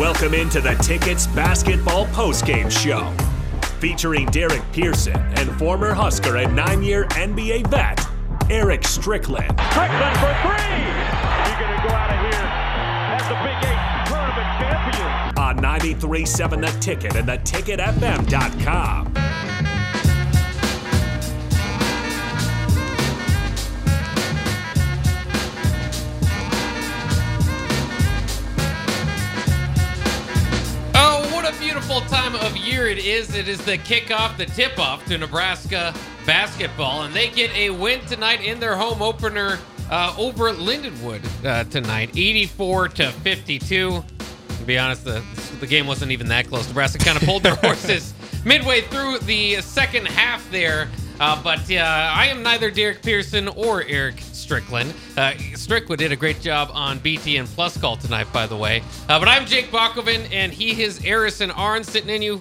Welcome into the Tickets Basketball Postgame Show, featuring Derek Pearson and former Husker and nine year NBA vet, Eric Strickland. Strickland for three! You're going to go out of here as the Big Eight tournament champion. On 93.7 The Ticket and theticketfm.com. it is. It is the kickoff, the tip off to Nebraska basketball, and they get a win tonight in their home opener uh, over Lindenwood uh, tonight, 84 to 52. To be honest, the, the game wasn't even that close. Nebraska kind of pulled their horses midway through the second half there. Uh, but uh, I am neither Derek Pearson or Eric Strickland. Uh, Strickland did a great job on BTN Plus Call tonight, by the way. Uh, but I'm Jake Bakoven, and he is Arison Arn sitting in you,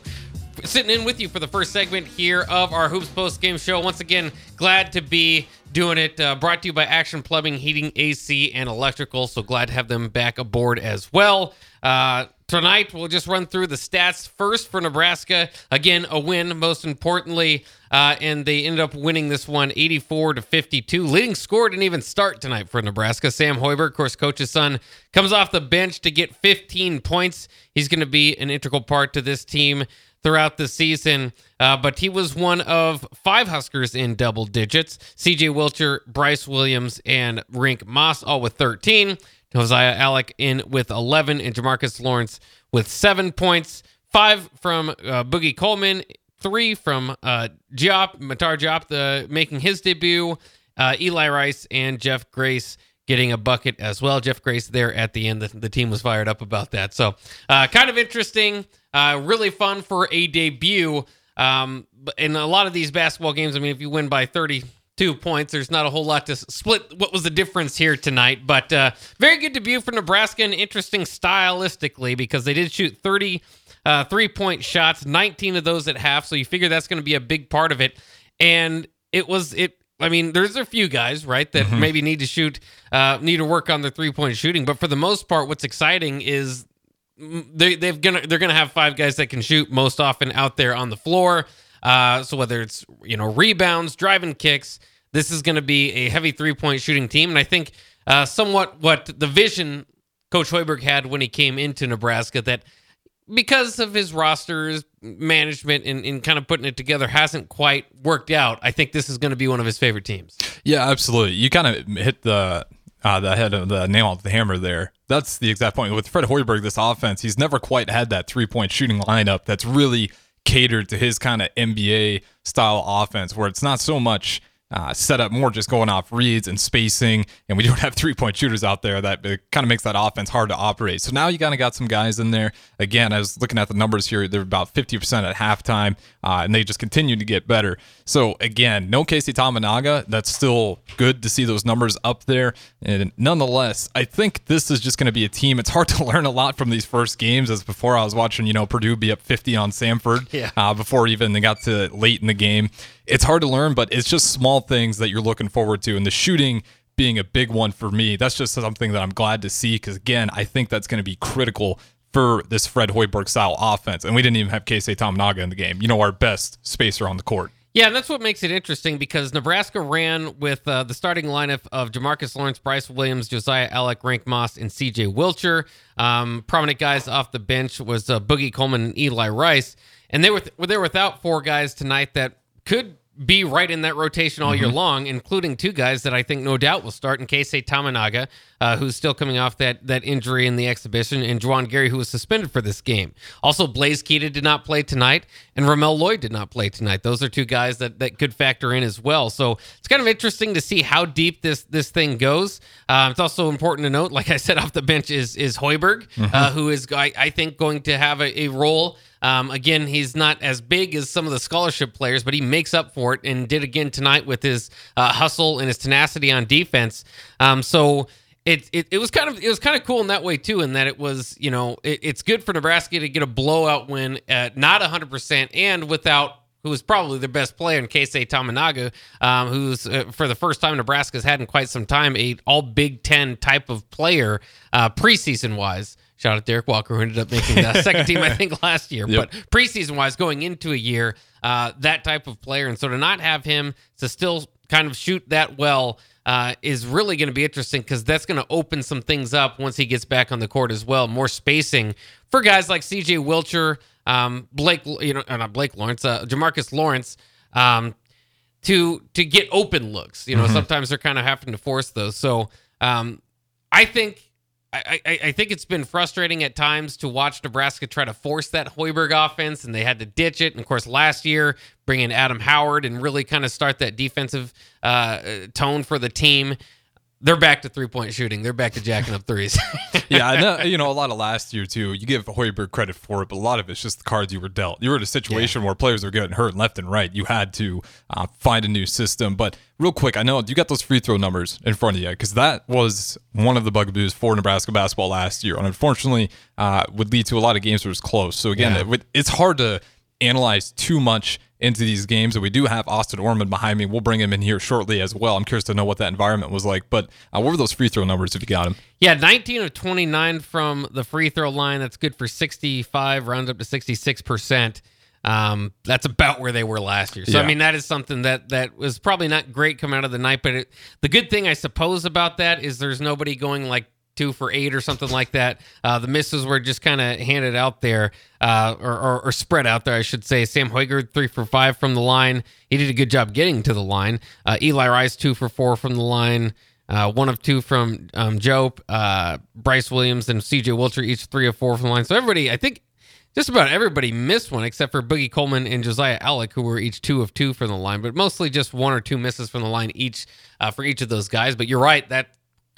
sitting in with you for the first segment here of our Hoops Post Game Show. Once again, glad to be doing it. Uh, brought to you by Action Plumbing, Heating, AC, and Electrical. So glad to have them back aboard as well. Uh, tonight, we'll just run through the stats first for Nebraska. Again, a win, most importantly, uh, and they ended up winning this one 84 to 52. Leading score didn't even start tonight for Nebraska. Sam Hoiberg, of course, coach's son, comes off the bench to get 15 points. He's going to be an integral part to this team throughout the season. Uh, but he was one of five Huskers in double digits. CJ Wilcher, Brice Williams, and Rienk Mast all with 13. Josiah Allick in with 11, and Jamarques Lawrence with seven points. Five from uh, Boogie Coleman, three from uh, Diop, Matar Diop, the, making his debut. Uh, Eli Rice and Jeff Grace getting a bucket as well. Jeff Grace there at the end. The, the team was fired up about that. So, uh, kind of interesting, uh, really fun for a debut. Um, in a lot of these basketball games, I mean, if you win by 32 points, there's not a whole lot to split. What was the difference here tonight? But uh, very good debut for Nebraska and interesting stylistically because they did shoot 30 uh, three point shots, 19 of those at half. So you figure that's going to be a big part of it. And it was, it, I mean, there's a few guys, right, that Mm-hmm. maybe need to shoot, uh, need to work on their three point shooting. But for the most part, what's exciting is they, they've gonna they're gonna have five guys that can shoot most often out there on the floor. Uh, so whether it's you know rebounds, driving kicks, this is gonna be a heavy three point shooting team. And I think uh, somewhat what the vision Coach Hoiberg had when he came into Nebraska that because of his roster's management and, and kind of putting it together hasn't quite worked out. I think this is going to be one of his favorite teams. Yeah, absolutely. You kind of hit the uh, the head of the nail on the hammer there. That's the exact point. With Fred Hoiberg, this offense, he's never quite had that three point shooting lineup that's really catered to his kind of NBA style offense, where it's not so much uh, set up, more just going off reads and spacing. And we don't have three point shooters out there that kind of makes that offense hard to operate. So now you kind of got some guys in there. Again, I was looking at the numbers here. They're about 50% at halftime, uh, and they just continue to get better. So again, no Casey Tominaga. That's still good to see those numbers up there. And nonetheless, I think this is just going to be a team. It's hard to learn a lot from these first games. As before, I was watching, you know, Purdue be up 50 on Samford Yeah. uh, before even they got to late in the game. It's hard to learn, but it's just small things that you're looking forward to. And the shooting being a big one for me, that's just something that I'm glad to see because, again, I think that's going to be critical for this Fred Hoiberg style offense. And we didn't even have Casey Tominaga in the game, you know, our best spacer on the court. Yeah, and that's what makes it interesting because Nebraska ran with uh, the starting lineup of Jamarques Lawrence, Brice Williams, Josiah Allick, Rienk Mast, and CJ Wilcher. Um, prominent guys off the bench was uh, Boogie Coleman and Eli Rice, and they were th- they were without four guys tonight that could be right in that rotation all year long, including two guys that I think no doubt will start in Keisei Tominaga, uh, who's still coming off that that injury in the exhibition, and Juwan Gary, who was suspended for this game. Also, Blaise Keita did not play tonight, and Ramel Lloyd did not play tonight. Those are two guys that that could factor in as well. So it's kind of interesting to see how deep this this thing goes. Um, it's also important to note, like I said, off the bench is is Hoiberg, uh, who is I, I think going to have a, a role. Um, again, he's not as big as some of the scholarship players, but he makes up for it and did again tonight with his uh, hustle and his tenacity on defense. Um, so it, it it was kind of it was kind of cool in that way too, in that it was you know it, it's good for Nebraska to get a blowout win at not hundred percent and without who was probably their best player in Keisei Tominaga, um, who's uh, for the first time Nebraska's had in quite some time a all Big Ten type of player uh, preseason wise Shout out Derek Walker, who ended up making the second team, I think, last year. Yep. But preseason wise, going into a year, uh, that type of player. And so to not have him to still kind of shoot that well uh, is really going to be interesting because that's going to open some things up once he gets back on the court as well. More spacing for guys like CJ Wilcher, um, Blake, you know, uh, not Blake Lawrence, uh, Jamarques Lawrence. Um, to to get open looks. You know, sometimes they're kind of having to force those. So um, I think I, I, think it's been frustrating at times to watch Nebraska try to force that Hoiberg offense, and they had to ditch it. And of course, last year bring in Adam Howard and really kind of start that defensive uh, tone for the team. They're back to three point shooting. They're back to jacking up threes. yeah, I know, you know, a lot of last year too. You give Hoiberg credit for it, but a lot of it's just the cards you were dealt. You were in a situation where players were getting hurt left and right. You had to uh, find a new system. But real quick, I know you got those free throw numbers in front of you because that was one of the bugaboos for Nebraska basketball last year, and unfortunately, uh, would lead to a lot of games where it's close. So again, Yeah. it it's hard to analyze too much into these games. And we do have Austin Orman behind me. We'll bring him in here shortly as well. I'm curious to know what that environment was like. But uh, what were those free throw numbers if you got them? Yeah, 19 of 29 from the free throw line. That's good for 65, rounds up to 66%. Um, that's about where they were last year. So I mean, that is something that that was probably not great coming out of the night. But it, the good thing, I suppose, about that is there's nobody going like two for eight or something like that. Uh, the misses were just kind of handed out there, uh, or, or, or spread out there, I should say. Sam Hoiberg three for five from the line. He did a good job getting to the line. Uh, Eli Rice two for four from the line. Uh, one of two from um, Joe, uh, Brice Williams, and CJ Wilcher, each three of four from the line. So everybody, I think, just about everybody missed one except for Boogie Coleman and Josiah Allick, who were each two of two from the line, but mostly just one or two misses from the line each uh, for each of those guys. But you're right, that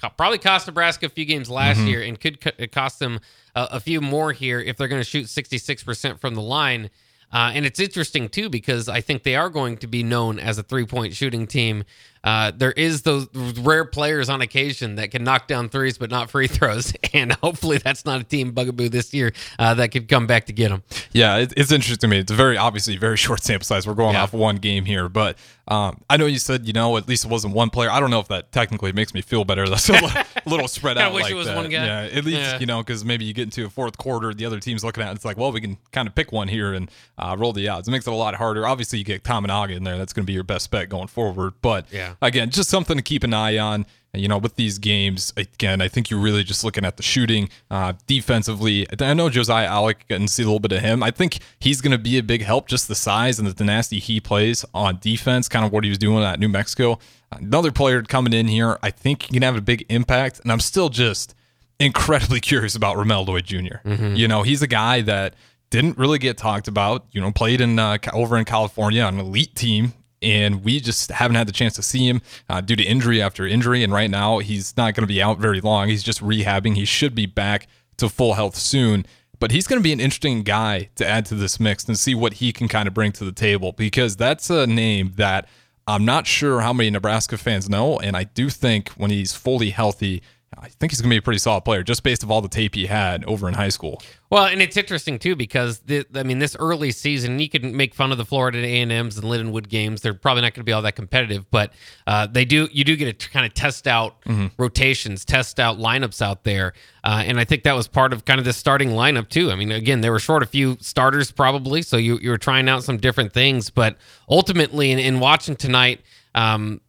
probably cost Nebraska a few games last year and could co- cost them a, a few more here if they're going to shoot 66% from the line. Uh, and it's interesting too because I think they are going to be known as a three-point shooting team. Uh, there is those rare players on occasion that can knock down threes but not free throws, and hopefully that's not a team bugaboo this year uh, that could come back to get them. Yeah, it, it's interesting to me. It's a very obviously very short sample size. We're going Yeah. off one game here, but um, I know you said you know at least it wasn't one player. I don't know if that technically makes me feel better. That's a little spread out. wish like it was that. one guy. Yeah, at least Yeah. you know because maybe you get into a fourth quarter, the other team's looking at it, it's like, well, we can kind of pick one here and uh, roll the odds. It makes it a lot harder. Obviously, you get Tominaga in there. That's going to be your best bet going forward. But Yeah. Again, just something to keep an eye on. You know, with these games, again, I think you're really just looking at the shooting uh, defensively. I know Josiah Allick to see a little bit of him. I think he's going to be a big help, just the size and the tenacity he plays on defense, kind of what he was doing at New Mexico. Another player coming in here, I think he can have a big impact. And I'm still just incredibly curious about Ramel Lloyd junior You know, he's a guy that didn't really get talked about. You know, played in uh, over in California on an elite team, and we just haven't had the chance to see him uh, due to injury after injury. And right now, he's not going to be out very long. He's just rehabbing. He should be back to full health soon. But he's going to be an interesting guy to add to this mix and see what he can kind of bring to the table because that's a name that I'm not sure how many Nebraska fans know. And I do think when he's fully healthy, I think he's going to be a pretty solid player just based of all the tape he had over in high school. Well, and it's interesting too because the, I mean, this early season, you can make fun of the Florida A and M's and Lindenwood games. They're probably not going to be all that competitive, but uh, they do. You do get to kind of test out rotations, test out lineups out there, uh, and I think that was part of kind of the starting lineup too. I mean, again, they were short a few starters probably, so you you were trying out some different things, but ultimately, in, in watching tonight. Um,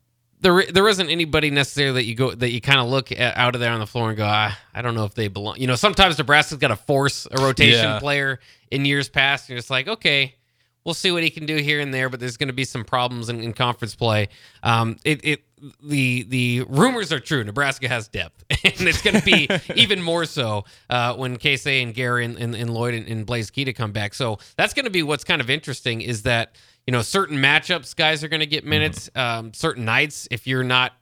there there isn't anybody necessarily that you go that you kind of look at, out of there on the floor and go, ah, I don't know if they belong. You know, sometimes Nebraska's got to force a rotation Yeah. player in years past. You're just like, okay, we'll see what he can do here and there, but there's going to be some problems in, in conference play. Um, it it the the rumors are true. Nebraska has depth, and it's going to be even more so uh, when Casey and Gary and, and, and Lloyd and, and Blaise Keita come back. So that's going to be what's kind of interesting is that you know certain matchups guys are going to get minutes. Um, certain nights, if you're not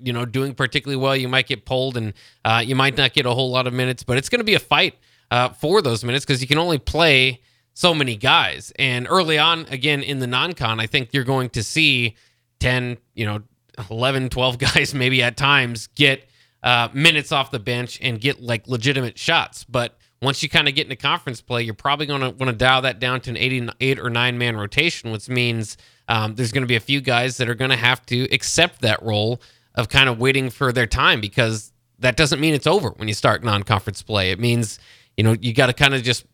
you know doing particularly well, you might get pulled and uh, you might not get a whole lot of minutes. But it's going to be a fight uh, for those minutes because you can only play so many guys. And early on, again in the non-con, I think you're going to see 10, you know, 11, 12 guys maybe at times get uh, minutes off the bench and get like legitimate shots. But once you kind of get into conference play, you're probably going to want to dial that down to an 88 or nine man rotation, which means um, there's going to be a few guys that are going to have to accept that role of kind of waiting for their time because that doesn't mean it's over when you start non-conference play. It means you know you got to kind of just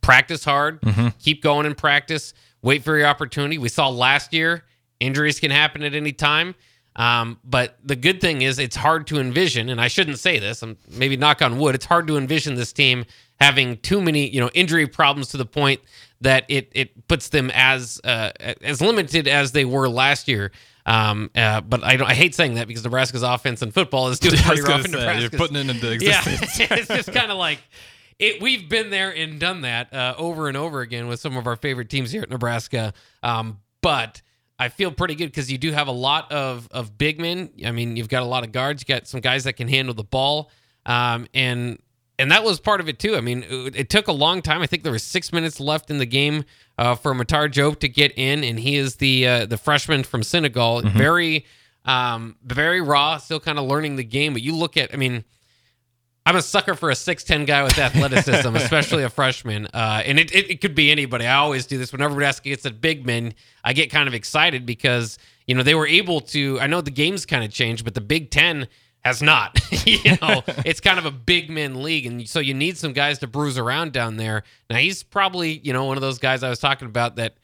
practice hard, keep going in practice, wait for your opportunity. We saw last year injuries can happen at any time. Um, but the good thing is it's hard to envision, and I shouldn't say this. I'm maybe knock on wood. It's hard to envision this team having too many, you know, injury problems to the point that it it puts them as uh, as limited as they were last year. Um, uh, but I don't. I hate saying that because Nebraska's offense and football is doing pretty rough in say, Nebraska. you're putting it into existence. Yeah, it's just kind of like it. We've been there and done that uh, over and over again with some of our favorite teams here at Nebraska. Um, but I feel pretty good because you do have a lot of of big men. I mean, you've got a lot of guards. You got some guys that can handle the ball, um, and and that was part of it too. I mean, it, it took a long time. I think there was six minutes left in the game uh, for Matar Diop to get in, and he is the uh, the freshman from Senegal. Very um, very raw, still kind of learning the game. But you look at, I mean. I'm a sucker for a 6'10 guy with athleticism, especially a freshman. Uh, and it, it, it could be anybody. I always do this. Whenever Nebraska gets a big man. I get kind of excited because, you know, they were able to. I know the game's kind of changed, but the Big Ten has not. you know, it's kind of a big men league. And so you need some guys to bruise around down there. Now, he's probably, you know, one of those guys I was talking about that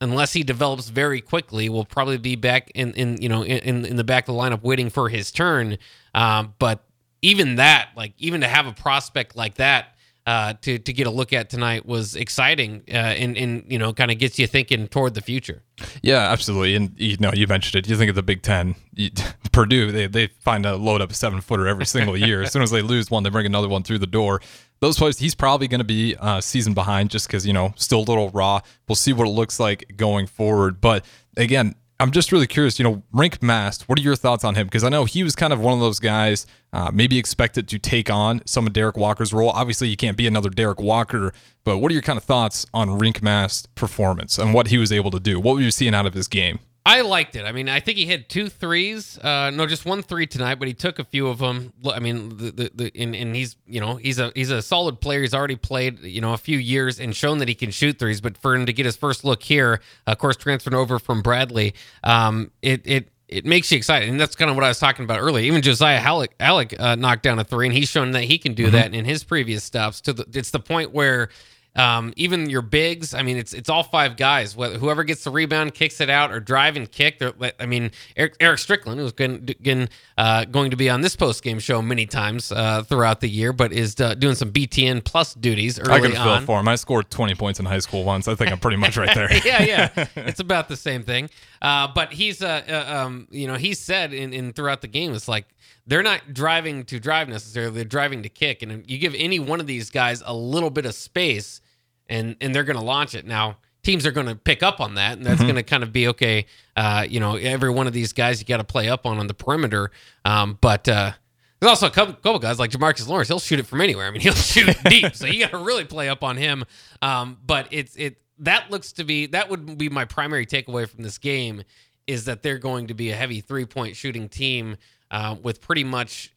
unless he develops very quickly, will probably be back in, in you know in in the back of the lineup waiting for his turn. Um, but even that, like even to have a prospect like that. Uh, to, to get a look at tonight was exciting uh, and, and you know kind of gets you thinking toward the future. Yeah, absolutely. And you know, you mentioned it. You think of the Big Ten, you, Purdue, they, they find a load up seven footer every single year. as soon as they lose one, they bring another one through the door. Those players, he's probably going to be uh, season behind just because, you know, still a little raw. We'll see what it looks like going forward. But again, I'm just really curious, you know, Rienk Mast, what are your thoughts on him? Because I know he was kind of one of those guys, uh, maybe expected to take on some of Derek Walker's role. Obviously, you can't be another Derek Walker, but what are your kind of thoughts on Rienk Mast's performance and what he was able to do? What were you seeing out of his game? I liked it. I mean, I think he hit two threes. Uh, no, just one three tonight, but he took a few of them. I mean, the, the, the and, and he's you know he's a he's a solid player. He's already played you know a few years and shown that he can shoot threes. But for him to get his first look here, of course, transferring over from Bradley, um, it it it makes you excited, and that's kind of what I was talking about earlier. Even Josiah Allick, Allick uh, knocked down a three, and he's shown that he can do that in his previous stops. To the, it's the point where um, even your bigs, I mean, it's it's all five guys. Wh- Whoever gets the rebound, kicks it out, or drive and kick. I mean, Eric, Eric Strickland, who's going, going, uh, going to be on this post game show many times uh, throughout the year, but is uh, doing some BTN plus duties I can feel on. for him. I scored 20 points in high school once. I think I'm pretty much right there. yeah, yeah, it's about the same thing. Uh, but he's, uh, uh, um, you know, he said in, in throughout the game, it's like they're not driving to drive necessarily; they're driving to kick. And you give any one of these guys a little bit of space, and and they're going to launch it. Now teams are going to pick up on that, and that's going to kind of be okay. Uh, you know, every one of these guys you got to play up on on the perimeter. Um, but uh, there's also a couple, couple guys like Jamarques Lawrence. He'll shoot it from anywhere. I mean, he'll shoot deep. So you got to really play up on him. Um, but it's it that looks to be that would be my primary takeaway from this game is that they're going to be a heavy three point shooting team uh, with pretty much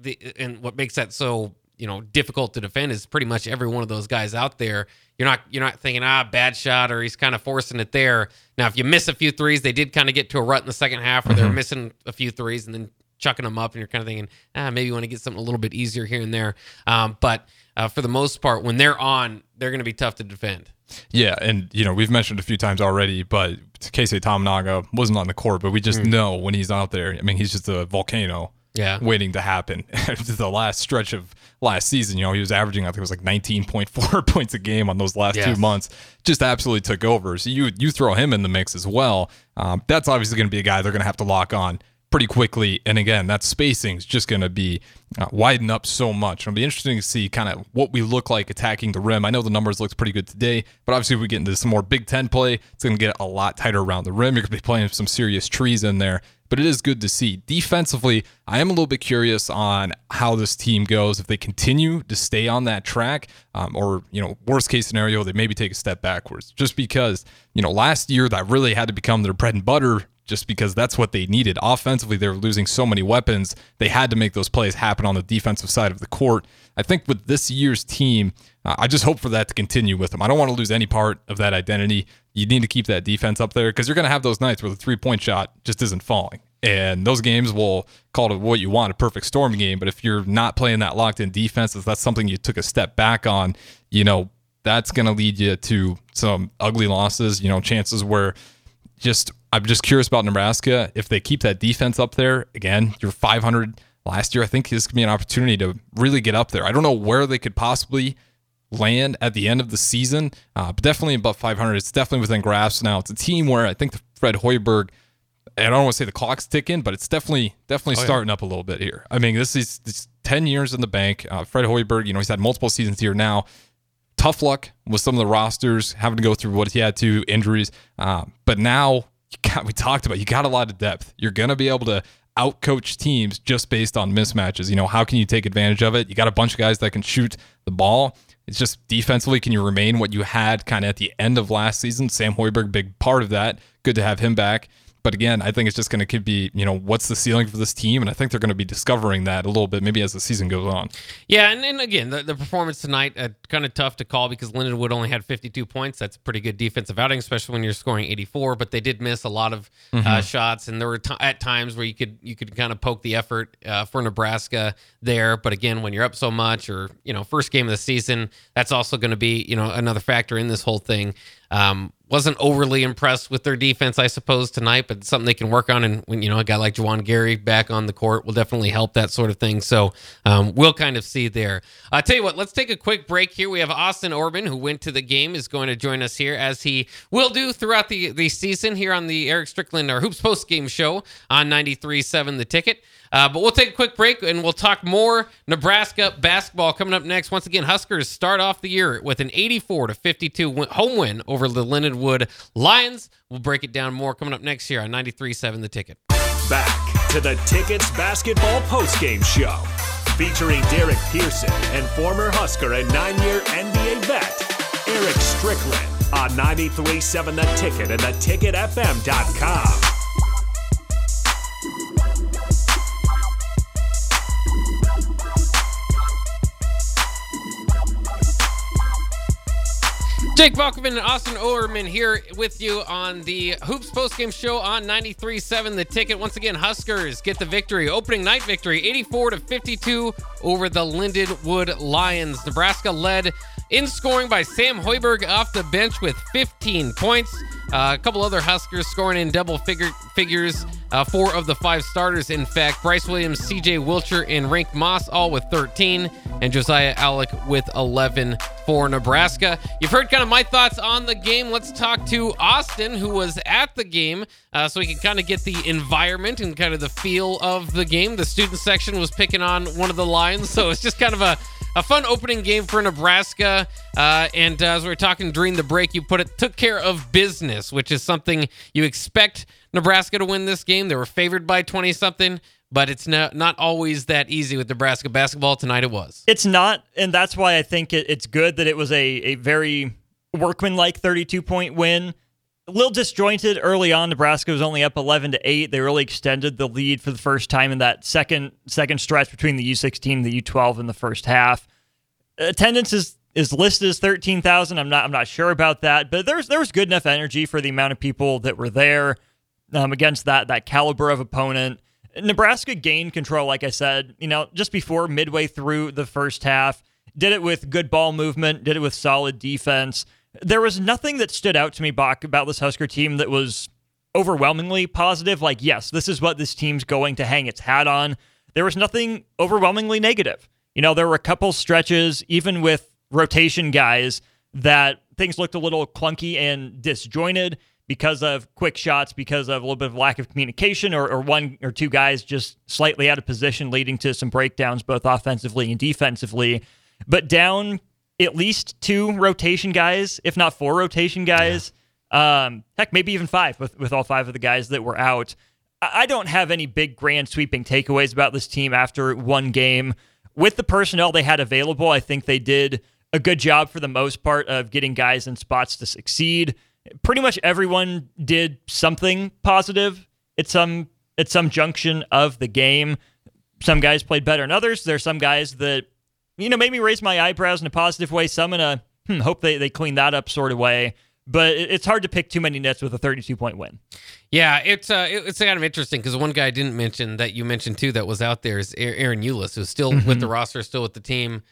the and what makes that so you know difficult to defend is pretty much every one of those guys out there. You're not you're not thinking ah bad shot or he's kind of forcing it there. Now if you miss a few threes, they did kind of get to a rut in the second half where they're missing a few threes and then chucking them up, and you're kind of thinking ah maybe you want to get something a little bit easier here and there. Um, but uh, for the most part, when they're on, they're going to be tough to defend. Yeah, and you know we've mentioned a few times already, but Casey Tominaga wasn't on the court, but we just Mm. know when he's out there. I mean, he's just a volcano. Yeah. waiting to happen. the last stretch of last season, you know, he was averaging I think it was like 19.4 points a game on those last Yes. two months. Just absolutely took over. So you you throw him in the mix as well. Um, that's obviously going to be a guy they're going to have to lock on pretty quickly. And again, that spacing is just going to be uh, widen up so much. It'll be interesting to see kind of what we look like attacking the rim. I know the numbers looks pretty good today, but obviously if we get into some more Big Ten play, it's going to get a lot tighter around the rim. You're going to be playing some serious trees in there. But it is good to see. Defensively, I am a little bit curious on how this team goes. If they continue to stay on that track, um, or you know, worst case scenario, they maybe take a step backwards. Just because you know, last year that really had to become their bread and butter just because that's what they needed. Offensively, they were losing so many weapons. They had to make those plays happen on the defensive side of the court. I think with this year's team, uh, I just hope for that to continue with them. I don't want to lose any part of that identity. You need to keep that defense up there because you're going to have those nights where the three point shot just isn't falling. And those games will call it what you want a perfect storm game. But if you're not playing that locked in defense, if that's something you took a step back on, you know, that's going to lead you to some ugly losses, you know, chances where just, I'm just curious about Nebraska. If they keep that defense up there, again, you're 500 last year. I think this could be an opportunity to really get up there. I don't know where they could possibly land at the end of the season, uh, but definitely above 500. It's definitely within grasp now. It's a team where I think the Fred Hoiberg I don't want to say the clock's ticking, but it's definitely definitely oh, starting yeah. up a little bit here. I mean, this is this 10 years in the bank. Uh, Fred Hoiberg, you know, he's had multiple seasons here now. Tough luck with some of the rosters, having to go through what he had to, injuries. Uh, but now, got, we talked about, you got a lot of depth. You're going to be able to outcoach teams just based on mismatches. You know, how can you take advantage of it? You got a bunch of guys that can shoot the ball. It's just defensively, can you remain what you had kind of at the end of last season? Sam Hoiberg, big part of that. Good to have him back. But again, I think it's just going to be, you know, what's the ceiling for this team? And I think they're going to be discovering that a little bit maybe as the season goes on. Yeah. And, and again, the, the performance tonight, uh, kind of tough to call because Lindenwood only had 52 points. That's a pretty good defensive outing, especially when you're scoring 84. But they did miss a lot of uh, mm-hmm. uh, shots. And there were t- at times where you could you could kind of poke the effort uh, for Nebraska there. But again, when you're up so much or, you know, first game of the season, that's also going to be, you know, another factor in this whole thing. Um, wasn't overly impressed with their defense, I suppose, tonight, but something they can work on. And when you know a guy like Juwan Gary back on the court will definitely help that sort of thing. So um, we'll kind of see there. I uh, tell you what, let's take a quick break here. We have Austin Orban, who went to the game, is going to join us here as he will do throughout the the season here on the Eric Strickland or Hoops Post Game Show on 93.7 The Ticket. Uh, but we'll take a quick break and we'll talk more Nebraska basketball coming up next. Once again, Huskers start off the year with an 84 to 52 home win over the Lindenwood Lions. We'll break it down more coming up next year on 93.7 The Ticket. Back to the Tickets Basketball Postgame Show featuring Derek Pearson and former Husker and nine-year NBA vet Eric Strickland on 93.7 The Ticket and theticketfm.com. Jake Valkovin and Austin Orman here with you on the Hoops postgame show on 93.7 The Ticket. Once again, Huskers get the victory, opening night victory, 84 to 52 over the Lindenwood Lions. Nebraska led in scoring by Sam Hoiberg off the bench with 15 points. Uh, a couple other Huskers scoring in double figure, figures. Uh, four of the five starters, in fact. Brice Williams, CJ Wilcher, and Rienk Mast, all with 13, and Josiah Allick with 11 for Nebraska. You've heard kind of my thoughts on the game. Let's talk to Austin, who was at the game, uh, so we can kind of get the environment and kind of the feel of the game. The student section was picking on one of the lines, so it's just kind of a a fun opening game for Nebraska. Uh, and uh, as we were talking during the break, you put it took care of business, which is something you expect Nebraska to win this game. They were favored by 20 something, but it's not, not always that easy with Nebraska basketball. Tonight it was. It's not. And that's why I think it, it's good that it was a, a very workmanlike 32 point win. A little disjointed early on. Nebraska was only up 11 to 8. They really extended the lead for the first time in that second second stretch between the U16 and the U12 in the first half. Attendance is is listed as 13,000. I'm not I'm not sure about that, but there's there was good enough energy for the amount of people that were there um, against that that caliber of opponent. Nebraska gained control, like I said, you know, just before midway through the first half. Did it with good ball movement, did it with solid defense there was nothing that stood out to me, Bach, about this Husker team that was overwhelmingly positive. Like, yes, this is what this team's going to hang its hat on. There was nothing overwhelmingly negative. You know, there were a couple stretches, even with rotation guys, that things looked a little clunky and disjointed because of quick shots, because of a little bit of lack of communication, or, or one or two guys just slightly out of position, leading to some breakdowns both offensively and defensively. But down at least two rotation guys, if not four rotation guys. Yeah. Um, heck, maybe even five with, with all five of the guys that were out. I don't have any big grand sweeping takeaways about this team after one game. With the personnel they had available, I think they did a good job for the most part of getting guys in spots to succeed. Pretty much everyone did something positive at some at some junction of the game. Some guys played better than others. There's some guys that you know, made me raise my eyebrows in a positive way, some in a hmm, hope they, they clean that up sort of way. but it's hard to pick too many nits with a 32 point win. Yeah, it's uh, it's kind of interesting because one guy I didn't mention that you mentioned too that was out there is Ahron Ulis, who's still mm-hmm. with the roster, still with the team.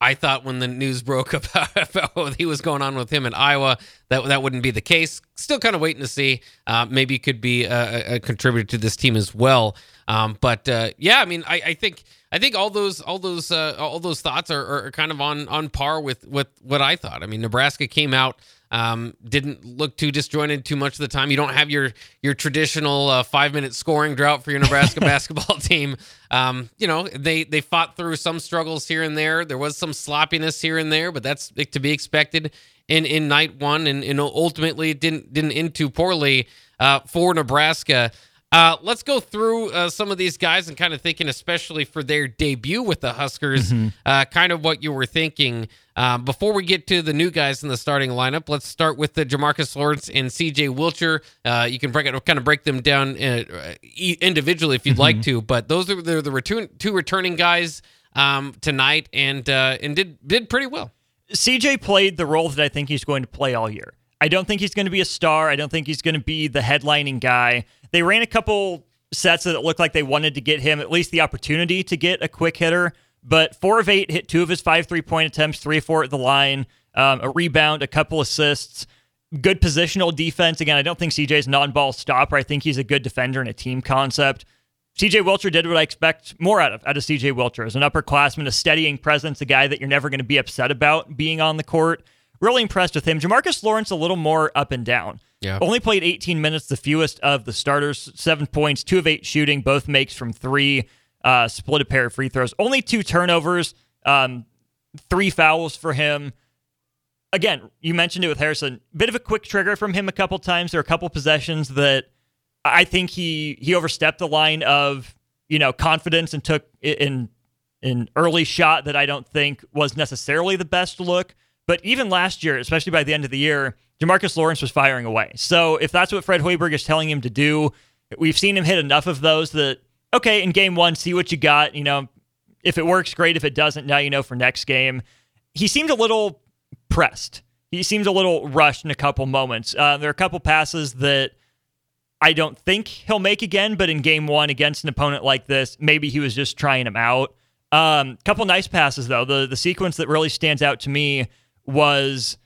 I thought when the news broke about, about what he was going on with him in Iowa, that that wouldn't be the case. Still kind of waiting to see. Uh, maybe could be a, a, contributor to this team as well. Um, but uh, yeah, I mean, I, I, think I think all those all those uh, all those thoughts are, are kind of on on par with with what I thought. I mean, Nebraska came out um, didn't look too disjointed too much of the time. You don't have your your traditional uh, five minute scoring drought for your Nebraska basketball team. Um, you know they they fought through some struggles here and there. There was some sloppiness here and there, but that's to be expected in in night one, and, and ultimately it didn't didn't end too poorly uh, for Nebraska. Uh, let's go through uh, some of these guys and kind of thinking, especially for their debut with the Huskers, mm-hmm. uh, kind of what you were thinking. Uh, before we get to the new guys in the starting lineup, let's start with the Jamarques Lawrence and CJ Wilcher. Uh, you can break it, kind of break them down uh, individually if you'd mm-hmm. like to, but those are the, the return, two returning guys um, tonight and and did did pretty well. CJ played the role that I think he's going to play all year. I don't think he's going to be a star. I don't think he's going to be the headlining guy. They ran a couple sets that looked like they wanted to get him at least the opportunity to get a quick hitter. But four of eight hit two of his five three point attempts, three four at the line, um, a rebound, a couple assists, good positional defense. Again, I don't think CJ's non ball stopper. I think he's a good defender in a team concept. CJ Wilcher did what I expect more out of out of CJ Wilcher as an upperclassman, a steadying presence, a guy that you're never going to be upset about being on the court. Really impressed with him. Jamarques Lawrence a little more up and down. Yeah. Only played 18 minutes, the fewest of the starters. Seven points, two of eight shooting, both makes from three. Uh, split a pair of free throws. Only two turnovers, um, three fouls for him. Again, you mentioned it with Harrison. Bit of a quick trigger from him a couple times. There are a couple possessions that I think he he overstepped the line of you know confidence and took in an early shot that I don't think was necessarily the best look. But even last year, especially by the end of the year, Jamarques Lawrence was firing away. So if that's what Fred Hoiberg is telling him to do, we've seen him hit enough of those that okay, in game one, see what you got. You know, if it works, great. If it doesn't, now you know for next game. He seemed a little pressed. He seems a little rushed in a couple moments. Uh, there are a couple passes that I don't think he'll make again, but in game one against an opponent like this, maybe he was just trying him out. Um, couple nice passes though. The the sequence that really stands out to me was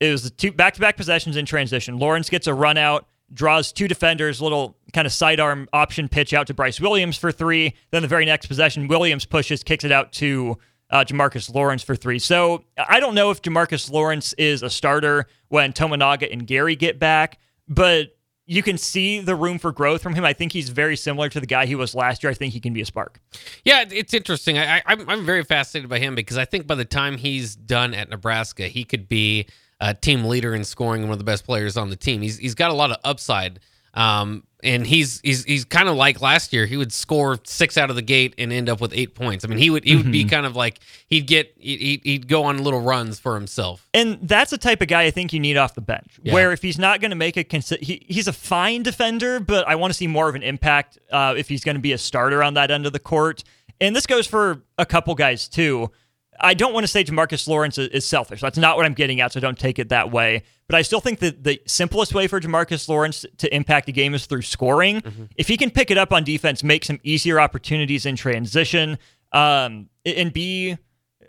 it was the two back-to-back possessions in transition. Lawrence gets a run out, draws two defenders, little kind of sidearm option pitch out to Brice Williams for three. Then the very next possession, Williams pushes, kicks it out to uh, Jamarques Lawrence for three. So I don't know if Jamarques Lawrence is a starter when Tominaga and Gary get back, but you can see the room for growth from him. I think he's very similar to the guy he was last year. I think he can be a spark. Yeah, it's interesting. I, I, I'm very fascinated by him because I think by the time he's done at Nebraska, he could be – a team leader in scoring and one of the best players on the team. He's he's got a lot of upside. Um, and he's he's he's kind of like last year. He would score six out of the gate and end up with eight points. I mean, he would he would mm-hmm. be kind of like he'd get he'd, he'd go on little runs for himself. And that's the type of guy I think you need off the bench. Yeah. Where if he's not going to make a consi- he, he's a fine defender, but I want to see more of an impact uh, if he's going to be a starter on that end of the court. And this goes for a couple guys too. I don't want to say Jamarques Lawrence is, selfish. That's not what I'm getting at, so don't take it that way. But I still think that the simplest way for Jamarques Lawrence to impact a game is through scoring. Mm-hmm. If he can pick it up on defense, make some easier opportunities in transition, um, and be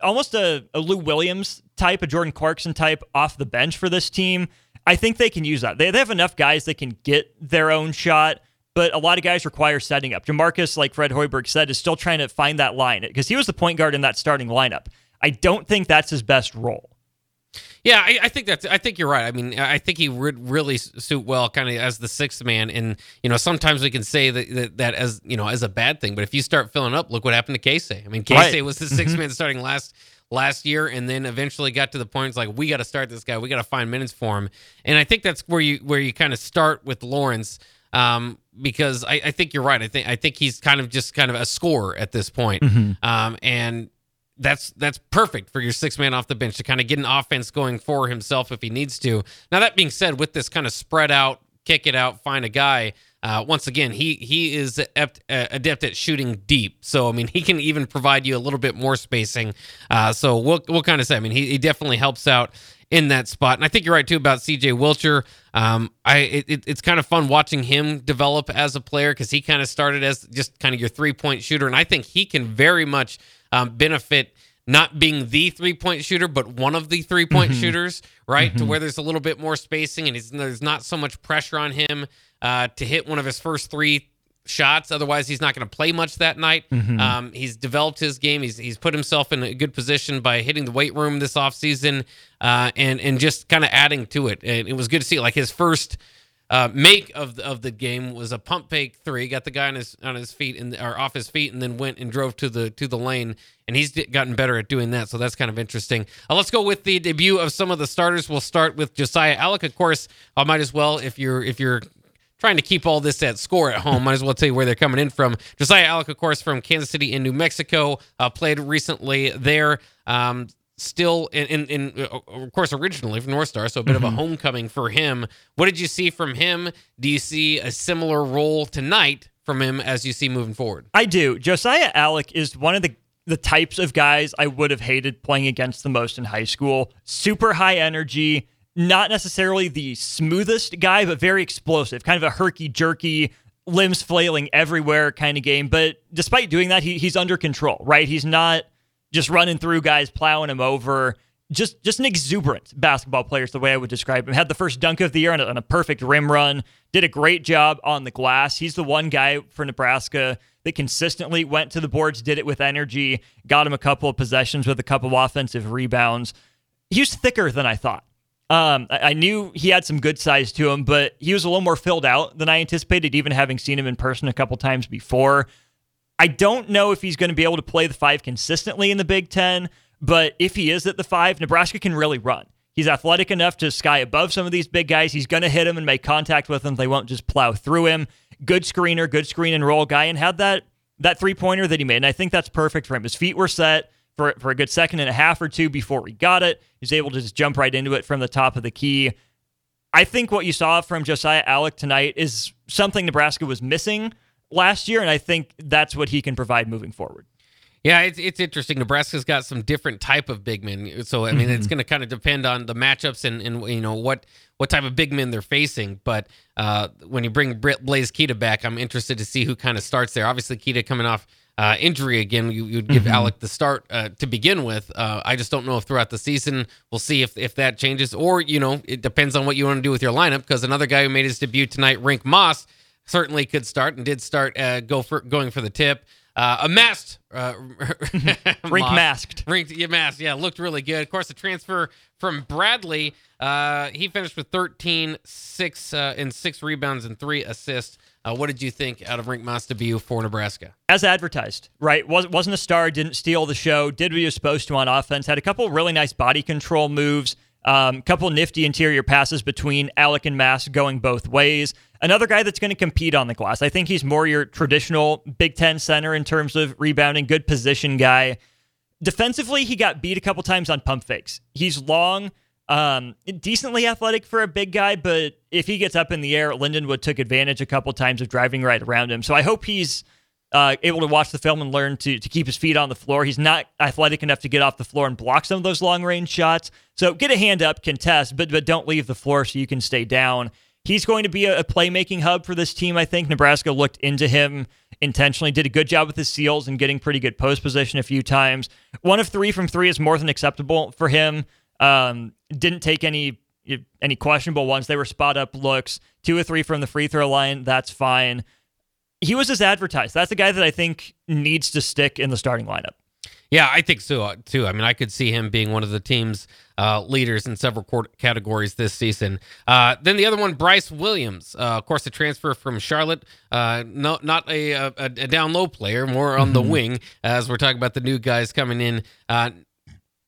almost a, a Lou Williams type, a Jordan Clarkson type off the bench for this team, I think they can use that. They, they have enough guys that can get their own shot but a lot of guys require setting up. Jamarques, like Fred Hoiberg said, is still trying to find that line because he was the point guard in that starting lineup. I don't think that's his best role. Yeah, I, I, think that's. I think you're right. I mean, I think he would really suit well, kind of as the sixth man. And you know, sometimes we can say that, that, that as you know as a bad thing, but if you start filling up, look what happened to Casey. I mean, Casey right. was the 6th mm-hmm. man starting last last year, and then eventually got to the point it's like we got to start this guy. We got to find minutes for him. And I think that's where you where you kind of start with Lawrence um, because I, I, think you're right. I think I think he's kind of just kind of a scorer at this point. Mm-hmm. Um, and that's that's perfect for your six man off the bench to kind of get an offense going for himself if he needs to. Now that being said, with this kind of spread out, kick it out, find a guy. Uh, once again, he he is adept, uh, adept at shooting deep. So I mean, he can even provide you a little bit more spacing. Uh, so we'll we'll kind of say. I mean, he, he definitely helps out in that spot. And I think you're right too about CJ Wilcher. Um, I it, it's kind of fun watching him develop as a player because he kind of started as just kind of your three point shooter, and I think he can very much um, benefit not being the three point shooter, but one of the three point mm-hmm. shooters, right? Mm-hmm. To where there's a little bit more spacing and there's not so much pressure on him uh, to hit one of his first three shots. Otherwise, he's not going to play much that night. Mm-hmm. Um, he's developed his game. He's he's put himself in a good position by hitting the weight room this offseason uh, and and just kind of adding to it. And it was good to see like his first uh, make of the, of the game was a pump fake three. Got the guy on his on his feet and or off his feet, and then went and drove to the to the lane. And he's gotten better at doing that, so that's kind of interesting. Uh, let's go with the debut of some of the starters. We'll start with Josiah Allick, Of course, I might as well if you're if you're trying to keep all this at score at home. Might as well tell you where they're coming in from. Josiah Allick, of course, from Kansas City in New Mexico, uh, played recently there. Um, still, in, in, in, uh, of course, originally from North Star, so a bit mm-hmm. of a mm-hmm. homecoming for him. What did you see from him? Do you see a similar role tonight from him as you see moving forward? I do. Josiah Allick is one of the the types of guys I would have hated playing against the most in high school. Super high energy, not necessarily the smoothest guy, but very explosive, kind of a herky jerky, limbs flailing everywhere kind of game. But despite doing that, he, he's under control, right? He's not just running through guys, plowing him over. Just just an exuberant basketball player is the way I would describe him. Had the first dunk of the year on a, on a perfect rim run. Did a great job on the glass. He's the one guy for Nebraska that consistently went to the boards, did it with energy, got him a couple of possessions with a couple of offensive rebounds. He was thicker than I thought. Um, I, I knew he had some good size to him, but he was a little more filled out than I anticipated, even having seen him in person a couple times before. I don't know if he's going to be able to play the five consistently in the Big Ten, but if he is at the five, Nebraska can really run. He's athletic enough to sky above some of these big guys. He's going to hit them and make contact with them. They won't just plow through him. Good screener, good screen and roll guy, and had that that three pointer that he made. And I think that's perfect for him. His feet were set for, for a good second and a half or two before we got it. He was able to just jump right into it from the top of the key. I think what you saw from Josiah Allick tonight is something Nebraska was missing last year, and I think that's what he can provide moving forward. Yeah, it's it's interesting. Nebraska's got some different type of big men, so I mean, mm-hmm. it's going to kind of depend on the matchups and, and you know what what type of big men they're facing. But uh, when you bring Blaise Keita back, I'm interested to see who kind of starts there. Obviously, Keita coming off uh, injury again, you, would give mm-hmm. Allick the start uh, to begin with. Uh, I just don't know if throughout the season we'll see if, if that changes, or you know, it depends on what you want to do with your lineup. Because another guy who made his debut tonight, Rienk Mast, certainly could start and did start uh, go for going for the tip. Uh, a masked uh, Rienk masked. Rink, yeah, masked. Yeah, looked really good. Of course, the transfer from Bradley, uh, he finished with 13, six uh, and six rebounds and three assists. Uh, what did you think out of Rienk Mast debut for Nebraska? As advertised, right? Was, wasn't a star, didn't steal the show, did what he was supposed to on offense, had a couple really nice body control moves, a um, couple nifty interior passes between Allick and Mast going both ways. Another guy that's going to compete on the glass. I think he's more your traditional Big Ten center in terms of rebounding, good position guy. Defensively, he got beat a couple times on pump fakes. He's long um, decently athletic for a big guy, but if he gets up in the air, Lindenwood took advantage a couple times of driving right around him. So I hope he's uh, able to watch the film and learn to to keep his feet on the floor. He's not athletic enough to get off the floor and block some of those long range shots. So get a hand up, contest, but but don't leave the floor so you can stay down. He's going to be a, a playmaking hub for this team. I think Nebraska looked into him intentionally, did a good job with his seals and getting pretty good post position a few times. One of three from three is more than acceptable for him. Um, didn't take any any questionable ones. They were spot up looks. Two or three from the free throw line. That's fine. He was as advertised. That's a guy that I think needs to stick in the starting lineup. Yeah, I think so uh, too. I mean, I could see him being one of the team's uh, leaders in several categories this season. Uh, then the other one, Brice Williams, uh, of course, a transfer from Charlotte. Uh, no, not a, a, a, down low player, more on mm-hmm. the wing, as we're talking about the new guys coming in.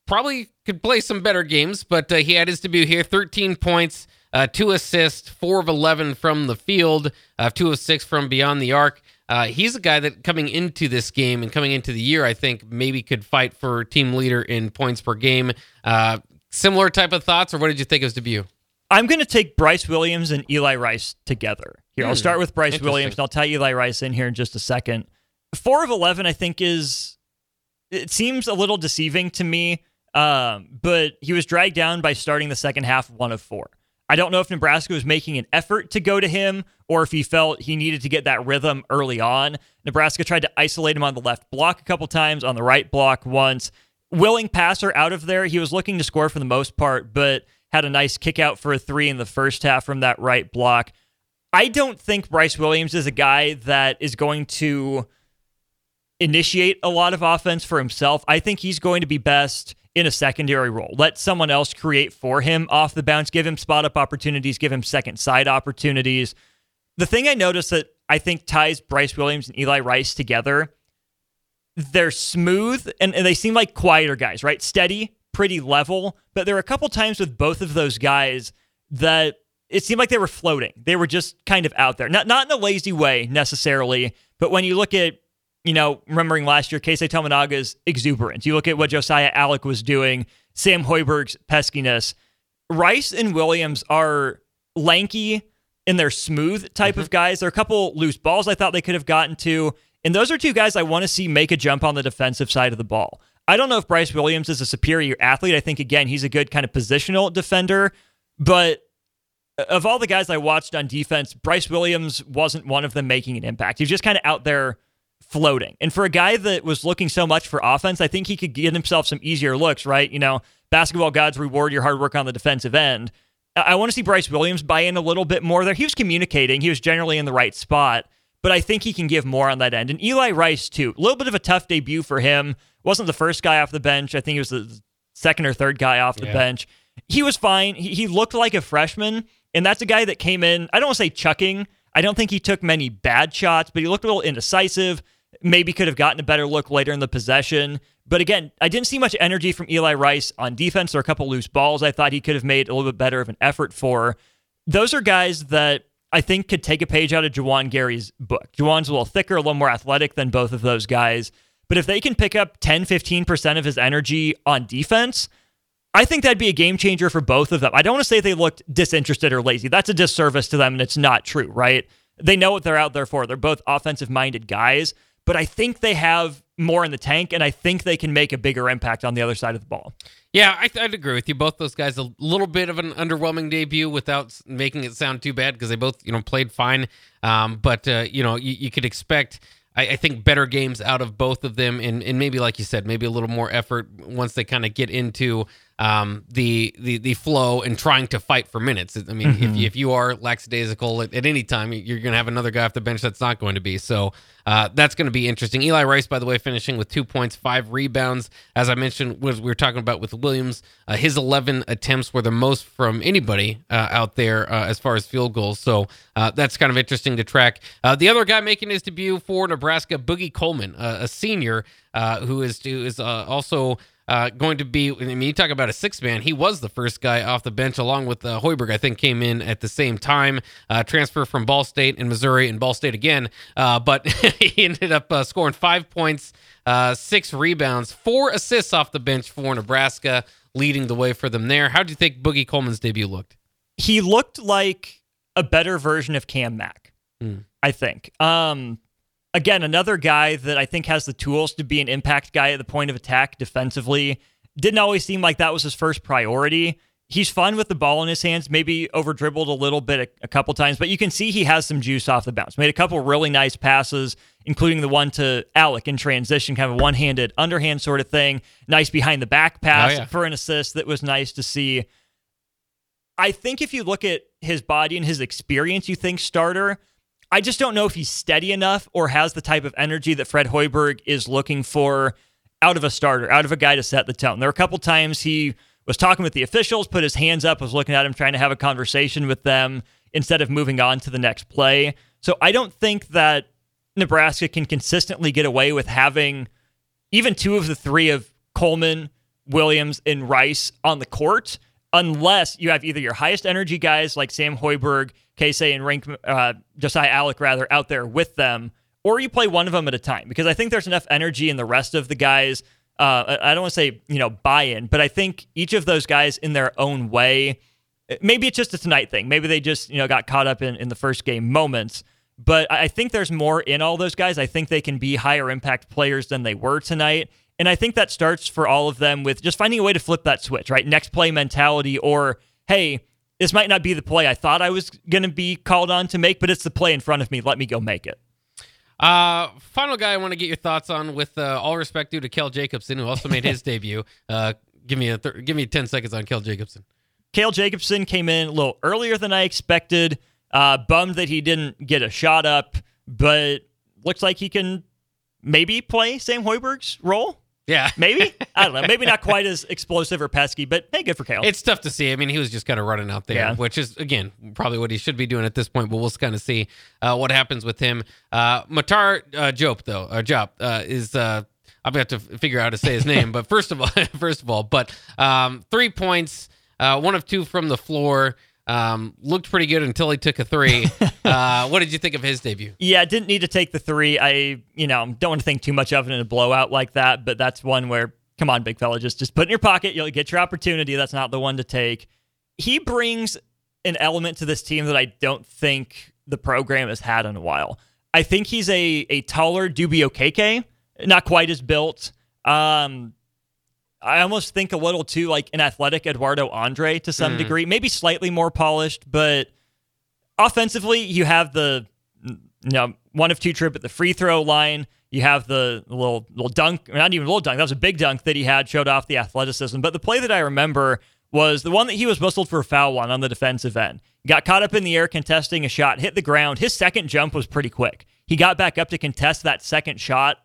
Probably could play some better games, but uh, he had his debut here 13 points, uh, two assists, four of 11 from the field, uh, two of six from beyond the arc. Uh, he's a guy that coming into this game and coming into the year, I think maybe could fight for team leader in points per game. Uh, similar type of thoughts, or what did you think of his debut? I'm going to take Brice Williams and Eli Rice together. Here, I'll hmm. start with Brice Williams, and I'll tie Eli Rice in here in just a second. Four of 11, I think, is it seems a little deceiving to me Um, but he was dragged down by starting the second half one of four. I don't know if Nebraska was making an effort to go to him or if he felt he needed to get that rhythm early on. Nebraska tried to isolate him on the left block a couple times, on the right block once. Willing passer out of there. He was looking to score for the most part, but had a nice kick out for a three in the first half from that right block. I don't think Brice Williams is a guy that is going to initiate a lot of offense for himself. I think he's going to be best in a secondary role. Let someone else create for him off the bounce, give him spot up opportunities, give him second side opportunities. The thing I noticed that I think ties Brice Williams and Eli Rice together, they're smooth and, and they seem like quieter guys, right? Steady, pretty level. But there are a couple times with both of those guys that it seemed like they were floating. They were just kind of out there. Not not in a lazy way necessarily, but when you look at you know, remembering last year, Keisei Tominaga's exuberance. You look at what Josiah Allick was doing, Sam Hoiberg's peskiness. Rice and Williams are lanky and they're smooth type mm-hmm. of guys. There are a couple loose balls I thought they could have gotten to. And those are two guys I want to see make a jump on the defensive side of the ball. I don't know if Brice Williams is a superior athlete. I think, again, he's a good kind of positional defender. But of all the guys I watched on defense, Brice Williams wasn't one of them making an impact. He's just kind of out there floating. And for a guy that was looking so much for offense, I think he could get himself some easier looks, right? You know, basketball gods reward your hard work on the defensive end. I want to see Brice Williams buy in a little bit more there. He was communicating, he was generally in the right spot, but I think he can give more on that end. And Eli Rice, too, a little bit of a tough debut for him. Wasn't the first guy off the bench. I think he was the second or third guy off the yeah. bench. He was fine. He, he looked like a freshman, and that's a guy that came in, I don't want to say chucking. I don't think he took many bad shots, but he looked a little indecisive maybe could have gotten a better look later in the possession. But again, I didn't see much energy from Eli Rice on defense. or a couple loose balls I thought he could have made a little bit better of an effort for. Those are guys that I think could take a page out of Juwan Gary's book. Juwan's a little thicker, a little more athletic than both of those guys. But if they can pick up 10, 15% of his energy on defense, I think that'd be a game changer for both of them. I don't want to say they looked disinterested or lazy. That's a disservice to them, and it's not true, right? They know what they're out there for. They're both offensive minded guys but I think they have more in the tank, and I think they can make a bigger impact on the other side of the ball. Yeah, I, would agree with you. Both those guys, a little bit of an underwhelming debut without making it sound too bad because they both, you know, played fine. Um, but uh, you know, you, you could expect. I, I, think better games out of both of them, and, and maybe like you said, maybe a little more effort once they kind of get into um, the the the flow and trying to fight for minutes. I mean, mm-hmm. if, you, if you are lackadaisical at, at any time, you're going to have another guy off the bench that's not going to be. So uh, that's going to be interesting. Eli Rice, by the way, finishing with two points, five rebounds. As I mentioned, was we were talking about with Williams, uh, his 11 attempts were the most from anybody uh, out there uh, as far as field goals. So uh, that's kind of interesting to track. Uh, the other guy making his debut for Nebraska, Boogie Coleman, a senior who is who is also uh, going to be. I mean, you talk about a six man. He was the first guy off the bench, along with uh, Hoiberg. I think came in at the same time. Uh, transfer from Ball State and Missouri, and Ball State again. Uh, but he ended up uh, scoring five points, uh, six rebounds, four assists off the bench for Nebraska, leading the way for them there. How do you think Boogie Coleman's debut looked? He looked like a better version of Cam Mack. Mm. I think. Um, again, another guy that I think has the tools to be an impact guy at the point of attack defensively. Didn't always seem like that was his first priority. He's fun with the ball in his hands, maybe over dribbled a little bit a, a, couple times, but you can see he has some juice off the bounce. Made a couple really nice passes, including the one to Allick in transition, kind of a one handed underhand sort of thing. Nice behind the back oh, pass oh, yeah. for an assist that was nice to see. I think if you look at his body and his experience, you think starter. I just don't know if he's steady enough or has the type of energy that Fred Hoiberg is looking for out of a starter, out of a guy to set the tone. There were a couple times he was talking with the officials, put his hands up, was looking at him, trying to have a conversation with them instead of moving on to the next play. So I don't think that Nebraska can consistently get away with having even two of the three of Coleman, Williams, and Rice on the court unless you have either your highest energy guys like Sam Hoiberg, Keisei, and Rienk, uh, Josiah Allick, rather, out there with them, or you play one of them at a time. Because I think there's enough energy in the rest of the guys. Uh, I don't want to say, you know, buy in, but I think each of those guys in their own way, maybe it's just a tonight thing. Maybe they just, you know, got caught up in, in the first game moments. But I think there's more in all those guys. I think they can be higher impact players than they were tonight. And I think that starts for all of them with just finding a way to flip that switch, right? Next play mentality, or hey, this might not be the play I thought I was going to be called on to make, but it's the play in front of me. Let me go make it. Uh, final guy I want to get your thoughts on, with uh, all respect due to Cale Jacobsen, who also made his debut. Uh, give me a th- give me ten seconds on Cale Jacobsen. Cale Jacobsen came in a little earlier than I expected. Uh, bummed that he didn't get a shot up, but looks like he can maybe play Sam Hoiberg's role. Yeah, Maybe I don't know. Maybe not quite as explosive or pesky, but hey, good for Cale. It's tough to see. I mean, he was just kind of running out there, Yeah. which is again probably what he should be doing at this point. But we'll kind of see uh, what happens with him. Uh, Matar uh, Jope though, uh, Jop uh, is. Uh, I've got to figure out how to say his name, but first of all, first of all, but um, three points, uh, one of two from the floor. Um, looked pretty good until he took a three. uh, what did you think of his debut? Yeah, didn't need to take the three. I, you know, don't want to think too much of it in a blowout like that, but that's one where, come on, big fella, just just put it in your pocket. You'll get your opportunity. That's not the one to take. He brings an element to this team that I don't think the program has had in a while. I think he's a a taller Dubio KK, not quite as built. Um, I almost think a little too like an athletic Eduardo Andre to some mm. degree, maybe slightly more polished, but offensively, you have the you know one of two trip at the free throw line. You have the little little dunk, not even a little dunk. That was a big dunk that he had, showed off the athleticism. But the play that I remember was the one that he was whistled for a foul on on the defensive end. Got caught up in the air contesting a shot, hit the ground. His second jump was pretty quick. He got back up to contest that second shot.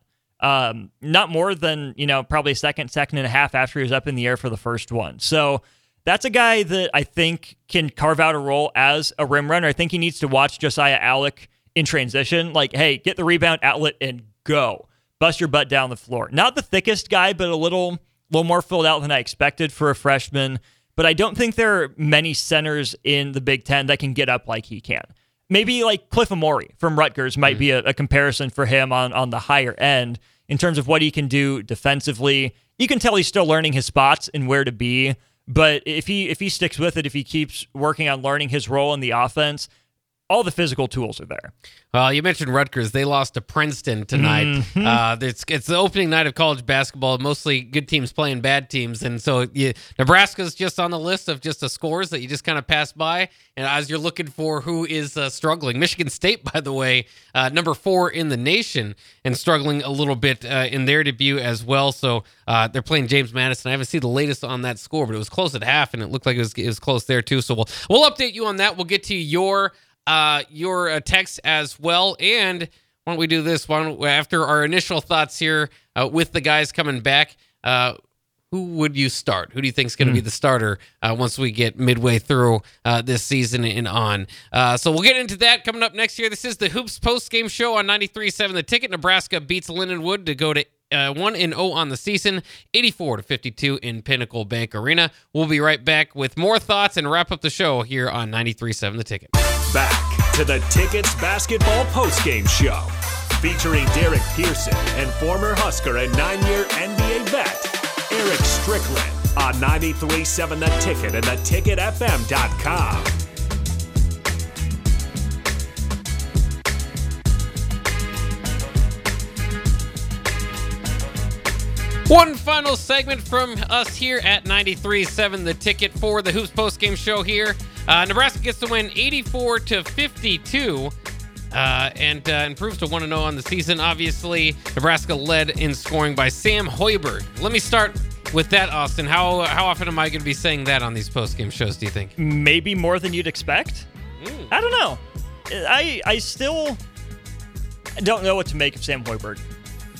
Um, not more than you know, probably a second, second and a half after he was up in the air for the first one. So that's a guy that I think can carve out a role as a rim runner. I think he needs to watch Josiah Allick in transition. Like, hey, get the rebound outlet and go. Bust your butt down the floor. Not the thickest guy, but a little, little more filled out than I expected for a freshman. But I don't think there are many centers in the Big Ten that can get up like he can. Maybe like Cliff Omoruyi from Rutgers might be a, a comparison for him on, on the higher end in terms of what he can do defensively. You can tell he's still learning his spots and where to be. But if he if he sticks with it, if he keeps working on learning his role in the offense, all the physical tools are there. Well, you mentioned Rutgers. They lost to Princeton tonight. Mm-hmm. Uh, it's it's the opening night of college basketball. Mostly good teams playing bad teams, and so you, Nebraska's just on the list of just the scores that you just kind of pass by. And as you're looking for who is uh, struggling, Michigan State, by the way, uh, number four in the nation, and struggling a little bit uh, in their debut as well. So uh, they're playing James Madison. I haven't seen the latest on that score, but it was close at half, and it looked like it was, it was close there too. So we'll we'll update you on that. We'll get to your uh, your uh, text as well. And why don't we do this? Don't, after our initial thoughts here uh, with the guys coming back, uh, who would you start? Who do you think is going to be the starter uh, once we get midway through uh, this season and on? Uh, so we'll get into that coming up next year. This is the Hoops post game show on 93.7 The Ticket. Nebraska beats Lindenwood to go to uh, 1 and 0 on the season, 84 to 52 in Pinnacle Bank Arena. We'll be right back with more thoughts and wrap up the show here on 93.7 The Ticket. Back to the Tickets Basketball Postgame Show, featuring Derek Pearson and former Husker and nine year NBA vet, Erick Strickland on 93.7 The Ticket and theticketfm.com. One final segment from us here at 93.7 The Ticket for the Hoops postgame show here. Uh, Nebraska gets to win 84 to 52 uh, and uh, improves to 1 0 on the season. Obviously, Nebraska led in scoring by Sam Hoiberg. Let me start with that, Austin. How, how often am I going to be saying that on these postgame shows, do you think? Maybe more than you'd expect. I don't know. I I still don't know what to make of Sam Hoiberg.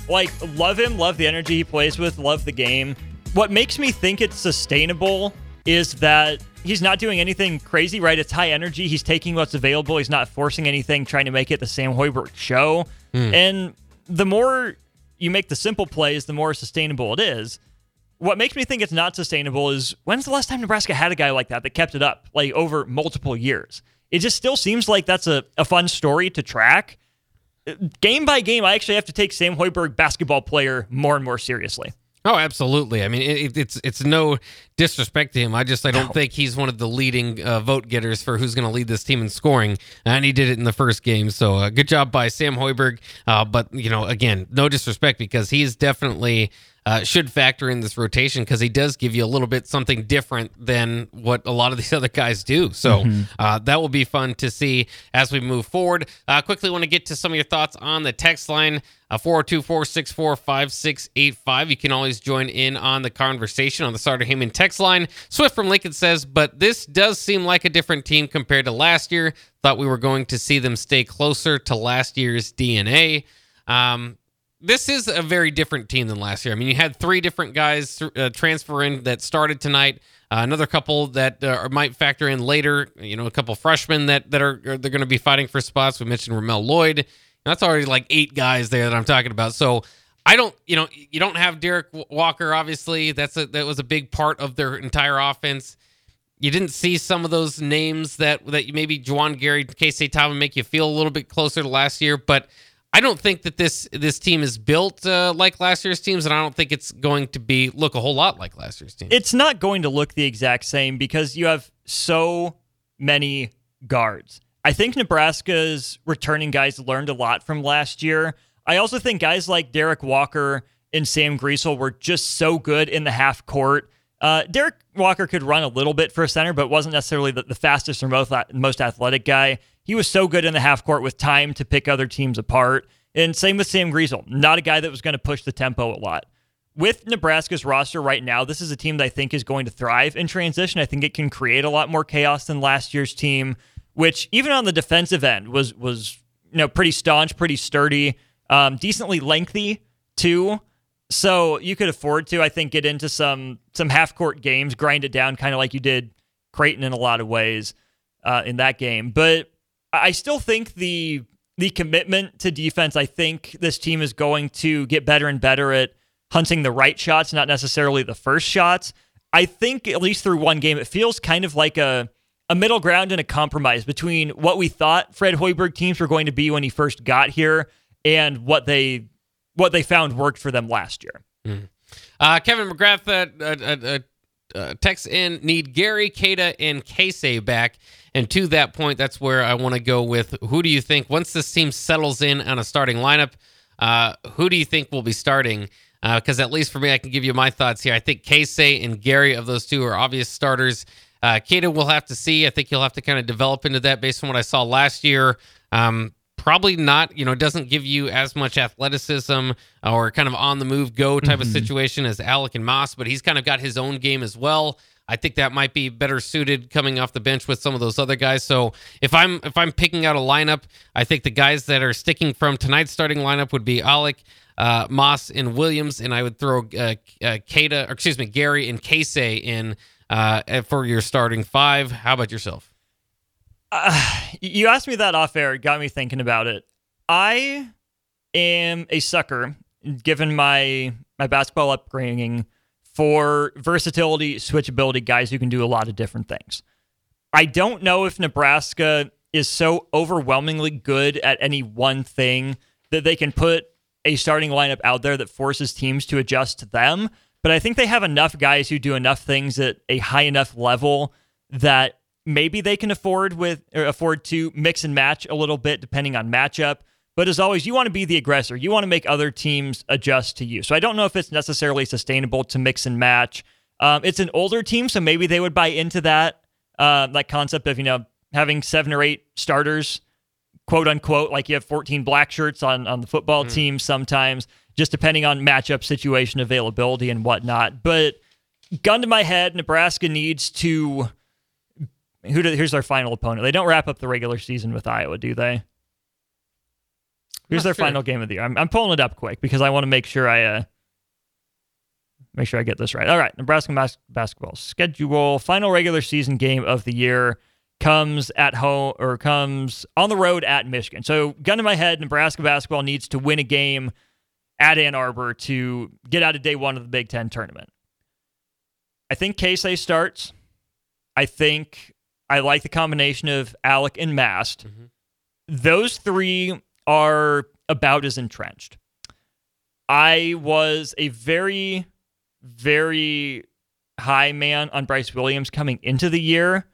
Like, love him, love the energy he plays with, love the game. What makes me think it's sustainable is that he's not doing anything crazy, right? It's high energy. He's taking what's available. He's not forcing anything, trying to make it the Sam Hoiberg show. Hmm. And the more you make the simple plays, the more sustainable it is. What makes me think it's not sustainable is when's the last time Nebraska had a guy like that that kept it up, like over multiple years? It just still seems like that's a, a fun story to track. Game by game, I actually have to take Sam Hoiberg, basketball player, more and more seriously. Oh, absolutely. I mean, it, it's it's no disrespect to him. I just I don't think he's one of the leading uh, vote getters for who's going to lead this team in scoring, and he did it in the first game. So uh, good job by Sam Hoiberg. Uh, but you know, again, no disrespect because he's definitely uh, should factor in this rotation because he does give you a little bit something different than what a lot of these other guys do. So uh, that will be fun to see as we move forward. Uh, quickly, want to get to some of your thoughts on the text line. Uh, 402 464 5685. You can always join in on the conversation on the Sartor Hamann text line. Swift from Lincoln says, but this does seem like a different team compared to last year. Thought we were going to see them stay closer to last year's DNA. Um, this is a very different team than last year. I mean, you had three different guys uh, transfer in that started tonight. Uh, another couple that uh, might factor in later. You know, a couple freshmen that that are they're going to be fighting for spots. We mentioned Ramel Lloyd. That's already like eight guys there that I'm talking about. So I don't, you know, you don't have Derrick Walker. Obviously, that's a that was a big part of their entire offense. You didn't see some of those names that that maybe Juwan Gary, Keisei Taiwo make you feel a little bit closer to last year, but I don't think that this this team is built uh, like last year's teams, and I don't think it's going to be look a whole lot like last year's team. It's not going to look the exact same because you have so many guards. I think Nebraska's returning guys learned a lot from last year. I also think guys like Derrick Walker and Sam Griesel were just so good in the half court. Uh, Derek Walker could run a little bit for a center, but wasn't necessarily the, the fastest or most, most athletic guy. He was so good in the half court with time to pick other teams apart. And same with Sam Griesel, not a guy that was going to push the tempo a lot. With Nebraska's roster right now, this is a team that I think is going to thrive in transition. I think it can create a lot more chaos than last year's team which even on the defensive end was was you know pretty staunch, pretty sturdy, um, decently lengthy too. So you could afford to, I think, get into some some half court games, grind it down, kind of like you did Creighton in a lot of ways uh, in that game. But I still think the the commitment to defense. I think this team is going to get better and better at hunting the right shots, not necessarily the first shots. I think at least through one game, it feels kind of like a a middle ground and a compromise between what we thought Fred Hoiberg teams were going to be when he first got here and what they what they found worked for them last year. Mm. Uh, Kevin McGrath uh, uh, uh, uh texts in need Gary, Kada, and Keisei back. And to that point, that's where I want to go with who do you think once this team settles in on a starting lineup, uh, who do you think will be starting? Because at least for me, I can give you my thoughts here. I think Keisei and Gary of those two are obvious starters. Uh, will have to see. I think he'll have to kind of develop into that based on what I saw last year. Um, probably not, you know, doesn't give you as much athleticism or kind of on the move go type mm-hmm. of situation as Allick and Mast, but he's kind of got his own game as well. I think that might be better suited coming off the bench with some of those other guys. So if I'm if I'm picking out a lineup, I think the guys that are sticking from tonight's starting lineup would be Allick, uh, Mast, and Williams, and I would throw uh, uh, Keita, or excuse me, Gary and Keisei in uh, for your starting five. How about yourself? Uh, you asked me that off air. It got me thinking about it. I am a sucker, given my my basketball upbringing, for versatility, switchability, guys who can do a lot of different things. I don't know if Nebraska is so overwhelmingly good at any one thing that they can put a starting lineup out there that forces teams to adjust to them but I think they have enough guys who do enough things at a high enough level that maybe they can afford with afford to mix and match a little bit depending on matchup. But as always, you want to be the aggressor. You want to make other teams adjust to you. So I don't know if it's necessarily sustainable to mix and match. Um, it's an older team, so maybe they would buy into that uh, that concept of you know having seven or eight starters, quote unquote, like you have 14 black shirts on on the football mm. team sometimes just depending on matchup situation availability and whatnot. But gun to my head, Nebraska needs to. Who do, here's their final opponent. They don't wrap up the regular season with Iowa, do they? Here's their sure. final game of the year. I'm, I'm pulling it up quick because I want to make sure I uh, make sure I get this right. All right, Nebraska bas- basketball schedule. Final regular season game of the year comes at home or comes on the road at Michigan. So, gun to my head, Nebraska basketball needs to win a game at Ann Arbor to get out of day one of the Big Ten tournament. I think Keisei starts. I think I like the combination of Allick and Mast. Mm-hmm. Those three are about as entrenched. I was a very, very high man on Brice Williams coming into the year.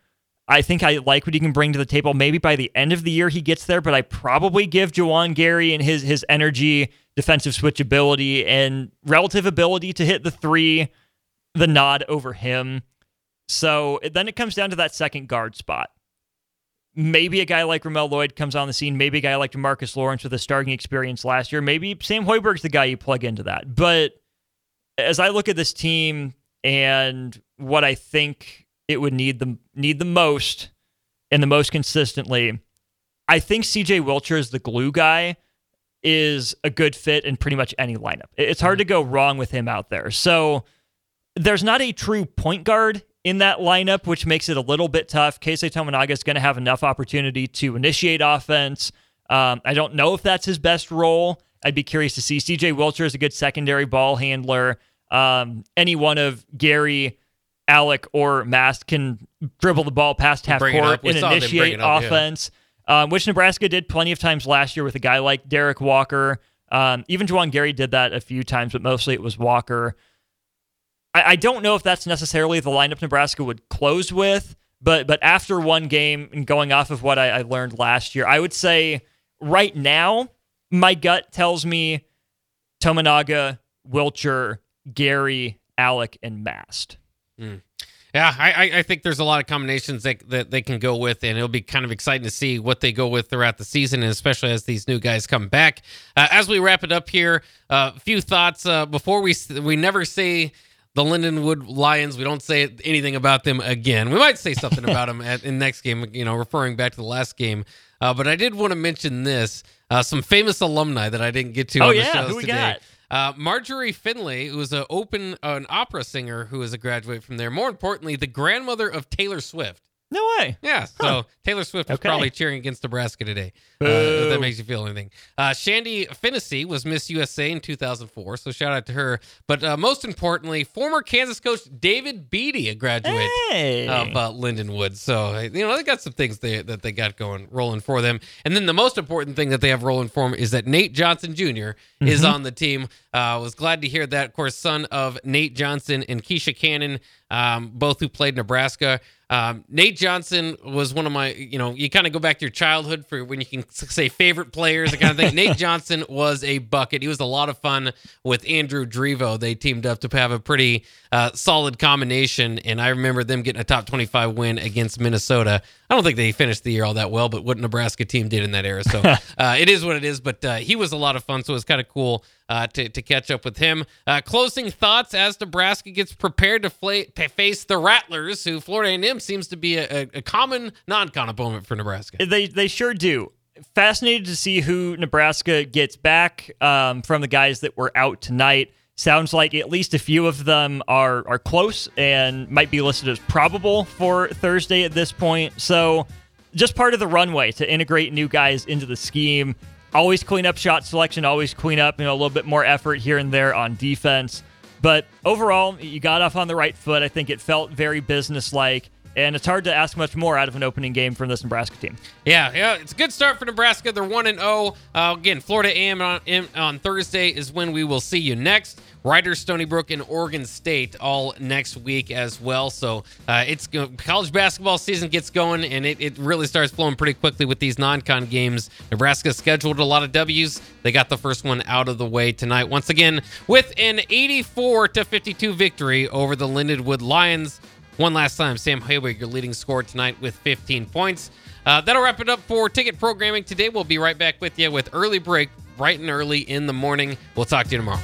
I think I like what he can bring to the table. Maybe by the end of the year he gets there, but I probably give Juwan Gary and his his energy, defensive switchability, and relative ability to hit the three, the nod over him. So then it comes down to that second guard spot. Maybe a guy like Ramel Lloyd comes on the scene. Maybe a guy like Jamarques Lawrence with a starting experience last year. Maybe Sam Hoiberg's the guy you plug into that. But as I look at this team and what I think it would need the need the most and the most consistently. I think CJ Wilcher is the glue guy is a good fit in pretty much any lineup. It's hard mm-hmm. to go wrong with him out there. So there's not a true point guard in that lineup, which makes it a little bit tough. Keisei Tominaga is going to have enough opportunity to initiate offense. Um, I don't know if that's his best role. I'd be curious to see. CJ Wilcher is a good secondary ball handler. Um, any one of Gary, Allick or Mast can dribble the ball past half court and initiate up, offense, yeah. um, which Nebraska did plenty of times last year with a guy like Derrick Walker. Um, even Juwan Gary did that a few times, but mostly it was Walker. I, I don't know if that's necessarily the lineup Nebraska would close with, but but after one game and going off of what I, I learned last year, I would say right now my gut tells me Tominaga, Wilcher, Gary, Allick, and Mast. Mm. Yeah, I, I think there's a lot of combinations that, that they can go with, and it'll be kind of exciting to see what they go with throughout the season, and especially as these new guys come back. Uh, as we wrap it up here, a uh, few thoughts uh, before we we never say the Lindenwood Lions. We don't say anything about them again. We might say something about them at, in next game, you know, referring back to the last game. Uh, but I did want to mention this: uh, some famous alumni that I didn't get to. Oh on yeah, shows who we today. got? Uh, Marjorie Finlay, who was an open uh, an opera singer who was a graduate from there. More importantly, the grandmother of Taylor Swift. No way. Yeah. So huh. Taylor Swift was okay. probably cheering against Nebraska today. Uh, if that makes you feel anything. Uh, Shandi Finnessey was Miss USA in 2004. So shout out to her. But uh, most importantly, former Kansas coach David Beaty, a graduate hey. of uh, Lindenwood. So, you know, they got some things they, that they got going, rolling for them. And then the most important thing that they have rolling for them is that Nate Johnson Jr. Mm-hmm. is on the team. I uh, was glad to hear that. Of course, son of Nate Johnson and Keisha Cannon, um, both who played Nebraska. Um, Nate Johnson was one of my, you know, you kind of go back to your childhood for when you can say favorite players, the kind of thing. Nate Johnson was a bucket. He was a lot of fun with Andrew Drevo. They teamed up to have a pretty uh, solid combination, and I remember them getting a top 25 win against Minnesota. I don't think they finished the year all that well, but what Nebraska team did in that era. So uh, it is what it is. But uh, he was a lot of fun, so it was kind of cool uh, to, to catch up with him. Uh, closing thoughts as Nebraska gets prepared to, face the Rattlers, who Florida A&M seems to be a, a common non-con opponent for Nebraska. They they sure do. Fascinated to see who Nebraska gets back um, from the guys that were out tonight. Sounds like at least a few of them are are close and might be listed as probable for Thursday at this point. So, just part of the runway to integrate new guys into the scheme. Always clean up shot selection, always clean up, you know, a little bit more effort here and there on defense. But overall, you got off on the right foot. I think it felt very businesslike and it's hard to ask much more out of an opening game from this Nebraska team. Yeah, yeah, it's a good start for Nebraska. They're one and zero. Uh, again, Florida A&M on, on Thursday is when we will see you next. Rider, Stony Brook, and Oregon State all next week as well. So uh, it's college basketball season gets going, and it, it really starts flowing pretty quickly with these non-con games. Nebraska scheduled a lot of W's. They got the first one out of the way tonight. Once again, with an 84 to 52 victory over the Lindenwood Lions. One last time, Sam Hoiberg, your leading scorer tonight with 15 points. Uh, that'll wrap it up for ticket programming today. We'll be right back with you with early break, bright and early in the morning. We'll talk to you tomorrow.